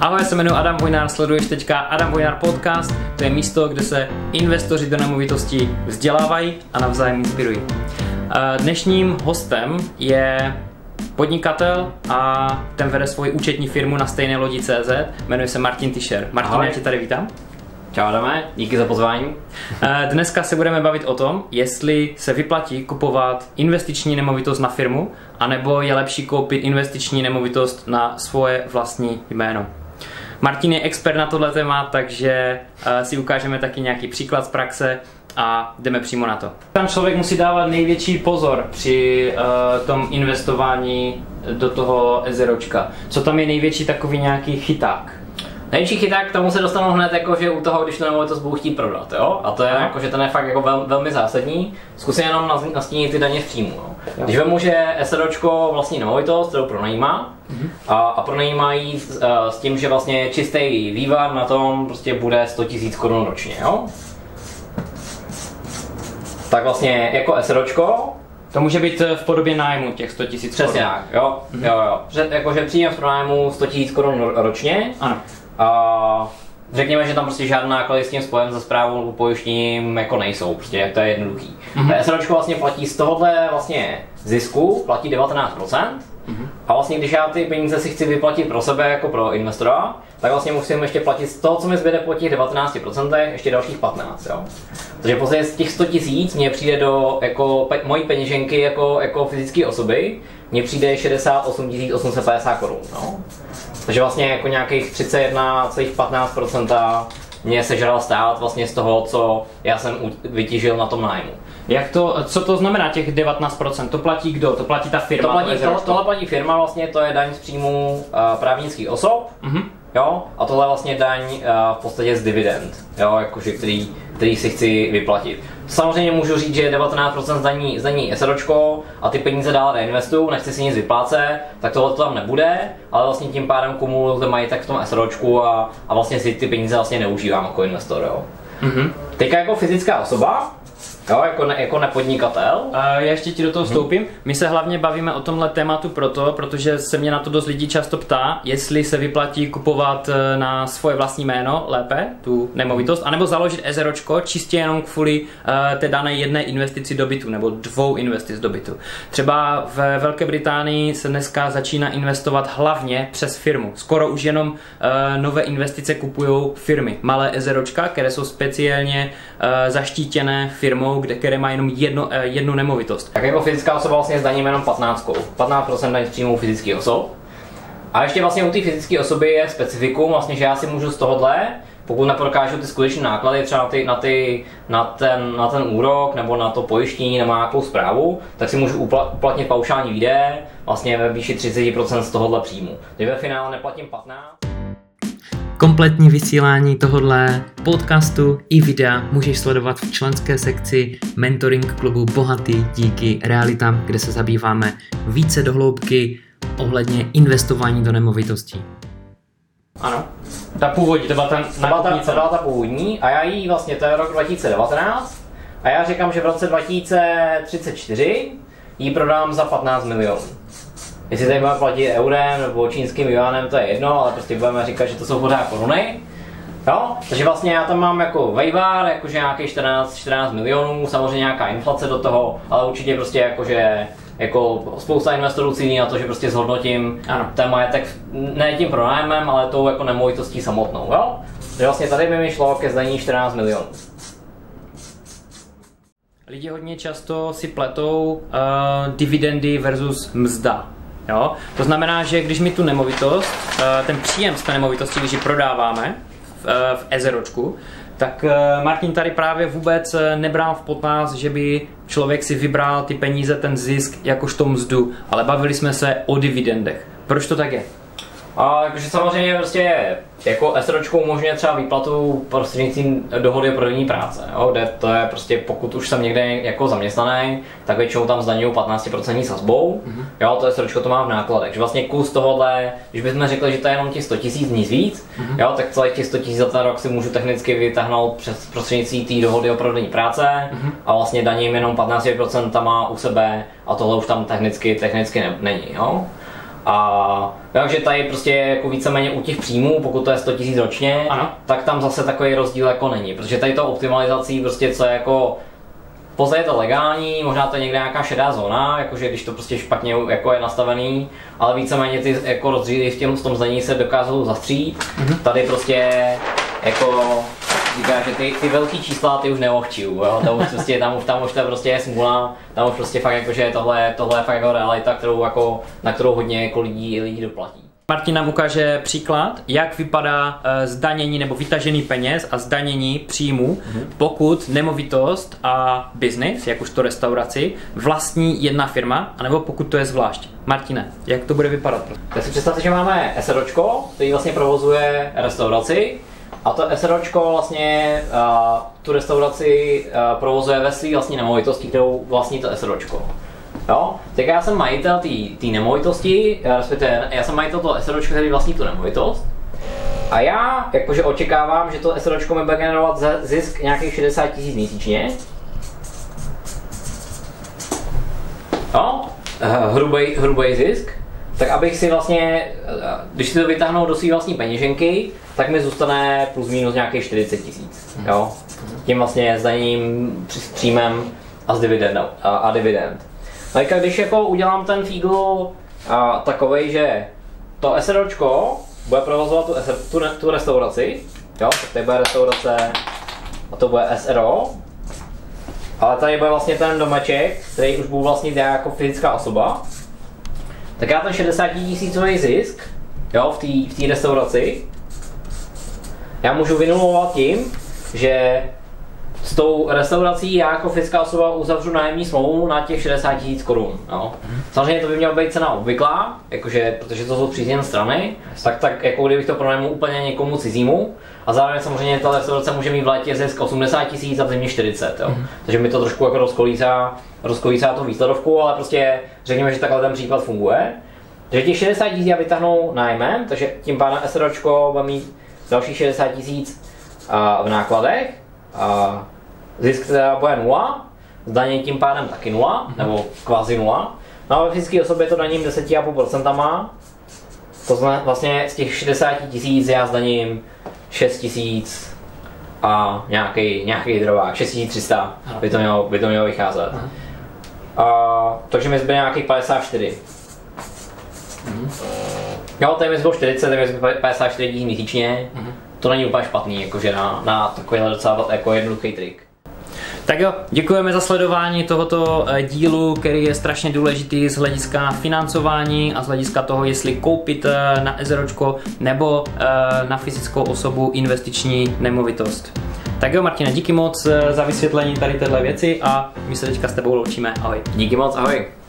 Ahoj, já se jmenuji Adam Vojnár, sleduješ teďka Adam Vojnár podcast, to je místo, kde se investoři do nemovitostí vzdělávají a navzájem inspirují. Eh, dnešním hostem je podnikatel a ten vede svoji účetní firmu na stejné lodi CZ, jmenuje se Martin Tischer. Martin, já tě tady vítám. Čau Adame, díky za pozvání. Eh, dneska se budeme bavit o tom, jestli se vyplatí kupovat investiční nemovitost na firmu, anebo je lepší koupit investiční nemovitost na svoje vlastní jméno. Martin je expert na tohle téma, takže uh, si ukážeme taky nějaký příklad z praxe a jdeme přímo na to. Tam člověk musí dávat největší pozor při uh, tom investování do toho ezeročka. Co tam je největší takový nějaký chyták? Největší chyták k tomu se dostanu hned jako, že u toho, když to nemovitost budu chtít prodat, jo? A to je jako, že ten je fakt jako vel, velmi zásadní. Zkusím jenom nastínit ty daně z příjmu. Jo? Když vemu, že SROčko vlastní nemovitost, kterou pronajímá, mm-hmm. a, a pronajímá ji s, s, tím, že vlastně čistý vývar na tom prostě bude 100 000 korun ročně, jo? Tak vlastně jako SROčko to může být v podobě nájmu těch 100 000 Přesně tak, jo, mm-hmm. jo, jo. Že, jakože příjem z pronájmu 100 000 korun ročně. Ano. A řekněme, že tam prostě žádné náklady s tím spojen se zprávou nebo pojištěním jako nejsou, prostě to je jednoduchý. Mm-hmm. SROčko vlastně platí z tohohle vlastně zisku, platí 19%, Mm-hmm. A vlastně, když já ty peníze si chci vyplatit pro sebe jako pro investora, tak vlastně musím ještě platit z toho, co mi zbyde po těch 19%, ještě dalších 15, jo. Takže prostě z těch 100 tisíc mě přijde do jako pe- mojí peněženky jako, jako fyzické osoby, mně přijde 68 850 korun, no. Takže vlastně jako nějakých 31,15% mě sežral stát vlastně z toho, co já jsem vytížil na tom nájmu. Jak to, co to znamená těch 19%? To platí kdo? To platí ta firma? To platí, to, tohle platí firma, vlastně to je daň z příjmu uh, právnických osob. Mm-hmm. Jo, a tohle je vlastně daň uh, v podstatě z dividend, jo, jakože který, který si chci vyplatit. Samozřejmě můžu říct, že 19% zdaní, zdaní SROčko a ty peníze dál reinvestuju, nechci si nic vyplácet, tak tohle to tam nebude, ale vlastně tím pádem kumuluju ten majetek v tom SROčku a, a vlastně si ty peníze vlastně neužívám jako investor, jo. Mm-hmm. Teďka jako fyzická osoba, Jo, jako, ne, jako nepodnikatel. A já ještě ti do toho vstoupím. My se hlavně bavíme o tomhle tématu proto, protože se mě na to dost lidí často ptá, jestli se vyplatí kupovat eh, na svoje vlastní jméno lépe, tu nemovitost, anebo založit ezeročko čistě jenom kvůli uh, té dané jedné investici do bytu, nebo dvou investic do bytu. Třeba v Velké Británii se dneska začíná investovat hlavně přes firmu. Skoro už jenom uh, nové investice kupují firmy. Malé ezeročka, které jsou speciálně uh, zaštítěné firmou, kde, které má jenom jedno, eh, jednu nemovitost. Tak jako fyzická osoba vlastně zdaním jenom 15. 15% daň z příjmu fyzických osob. A ještě vlastně u té fyzické osoby je specifikum, vlastně, že já si můžu z tohohle, pokud neprokážu ty skutečné náklady třeba na, ty, na, ty, na, ten, na ten úrok nebo na to pojištění nebo nějakou zprávu, tak si můžu uplatnit paušální výdaje vlastně ve výši 30% z tohohle příjmu. Když ve finále neplatím 15, Kompletní vysílání tohohle podcastu i videa můžeš sledovat v členské sekci mentoring klubu Bohatý díky realitám, kde se zabýváme více dohloubky ohledně investování do nemovitostí. Ano, ta původní, to byla ta, to byla ta, to byla ta původní a já jí vlastně, to je rok 2019 a já říkám, že v roce 2034 ji prodám za 15 milionů. Jestli tady budeme platit eurem nebo čínským juanem, to je jedno, ale prostě budeme říkat, že to jsou pořád koruny. Jo? Takže vlastně já tam mám jako vejvár, jakože nějaký 14, 14 milionů, samozřejmě nějaká inflace do toho, ale určitě prostě jakože jako spousta investorů cílí na to, že prostě zhodnotím ano. ten majetek ne tím pronájmem, ale tou jako nemovitostí samotnou. Jo? Takže vlastně tady by mi šlo ke zdaní 14 milionů. Lidi hodně často si pletou uh, dividendy versus mzda. Jo? To znamená, že když mi tu nemovitost, eh, ten příjem z té nemovitosti, když ji prodáváme v, eh, ezeročku, tak eh, Martin tady právě vůbec nebral v potaz, že by člověk si vybral ty peníze, ten zisk jakožto mzdu, ale bavili jsme se o dividendech. Proč to tak je? A jakože samozřejmě prostě jako SROčko umožňuje třeba výplatu prostřednictvím dohody o prodejní práce, jo, kde to je prostě pokud už jsem někde jako zaměstnaný, tak většinou tam zdaňují 15% sazbou, mm-hmm. jo, to SROčko to má v nákladech, takže vlastně kus tohohle, když bychom řekli, že to je jenom těch 100 tisíc, nic víc, mm-hmm. jo, tak celých těch 100 tisíc za ten rok si můžu technicky vytáhnout přes prostřednictvím té dohody o prodejní práce mm-hmm. a vlastně daním jenom 15% má u sebe a tohle už tam technicky, technicky ne, není, jo. A takže tady prostě jako víceméně u těch příjmů, pokud to je 100 000 ročně, Ano. tak tam zase takový rozdíl jako není, protože tady to optimalizací prostě co je jako Pozor je to legální, možná to je někde nějaká šedá zóna, jakože když to prostě špatně jako je nastavený, ale víceméně ty jako rozdíly v, těm, v tom zdanění se dokážou zastřít. Mm-hmm. Tady prostě jako říká, že ty, ty velký čísla ty už neohčiju, jo? Tam už prostě, tam už, tam už to prostě je smůla, tam už prostě fakt jako, že tohle, tohle je fakt jako realita, kterou jako, na kterou hodně jako lidí, lidí doplatí. Martin nám ukáže příklad, jak vypadá eh, zdanění nebo vytažený peněz a zdanění příjmu, pokud nemovitost a biznis, jak už to restauraci, vlastní jedna firma, anebo pokud to je zvlášť. Martine, jak to bude vypadat? Tak si představte, že máme SROčko, který vlastně provozuje restauraci a to SROčko vlastně uh, tu restauraci uh, provozuje ve své vlastní nemovitosti, kterou vlastní to SROčko. Jo? Tak já jsem majitel té nemovitosti, eh, respektive já jsem majitel toho SROčka, který vlastní tu nemovitost. A já jakože očekávám, že to SROčko mi bude generovat zisk nějakých 60 tisíc měsíčně. Jo? Eh, Hrubej, hrubej zisk. Tak abych si vlastně, když si to vytáhnou do své vlastní peněženky, tak mi zůstane plus minus nějakých 40 tisíc. Jo? Tím vlastně zdaním s příjmem a s dividendou, a, a dividend. No a když jako udělám ten fígl a, takovej, že to SROčko bude provozovat tu, tu, tu restauraci, jo, tak tady bude restaurace a to bude SRO, ale tady bude vlastně ten domeček, který už budu vlastnit já jako fyzická osoba, tak já ten 60 tisícový zisk, jo, v té v restauraci, já můžu vynulovat tím, že s tou restaurací já jako fyzická osoba uzavřu nájemní smlouvu na těch 60 tisíc korun. Jo. Samozřejmě to by měla být cena obvyklá, jakože, protože to jsou přízněné strany, tak, tak jako kdybych to pronajmul úplně někomu cizímu. A zároveň samozřejmě ta restaurace může mít v létě zisk 80 tisíc a v zimě 40. Jo. Takže mi to trošku jako rozkolísá, rozkolísá tu výsledovku, ale prostě řekněme, že takhle ten příklad funguje. Takže těch 60 tisíc já vytáhnu nájmem, takže tím pádem SROčko bude mít další 60 tisíc v nákladech. A zisk teda bude nula, zdanění tím pádem taky nula, nebo kvazi nula. No a ve fyzické osobě to daním 10,5%. To znamená vlastně z těch 60 tisíc já zdaním 6 tisíc a nějaký, nějaký drovák, 6300 by to mělo, by to mělo vycházet. A, takže mi zbyde nějakých 54. Jo, tady mi zbylo 40, tady mi zbylo 54 lidí měsíčně. To není úplně špatný, jakože na, na takovýhle docela jako jednoduchý trik. Tak jo, děkujeme za sledování tohoto eh, dílu, který je strašně důležitý z hlediska financování a z hlediska toho, jestli koupit eh, na SROčko nebo eh, na fyzickou osobu investiční nemovitost. Tak jo, Martine, díky moc za vysvětlení tady téhle věci a my se teďka s tebou loučíme. Ahoj. Díky moc, ahoj.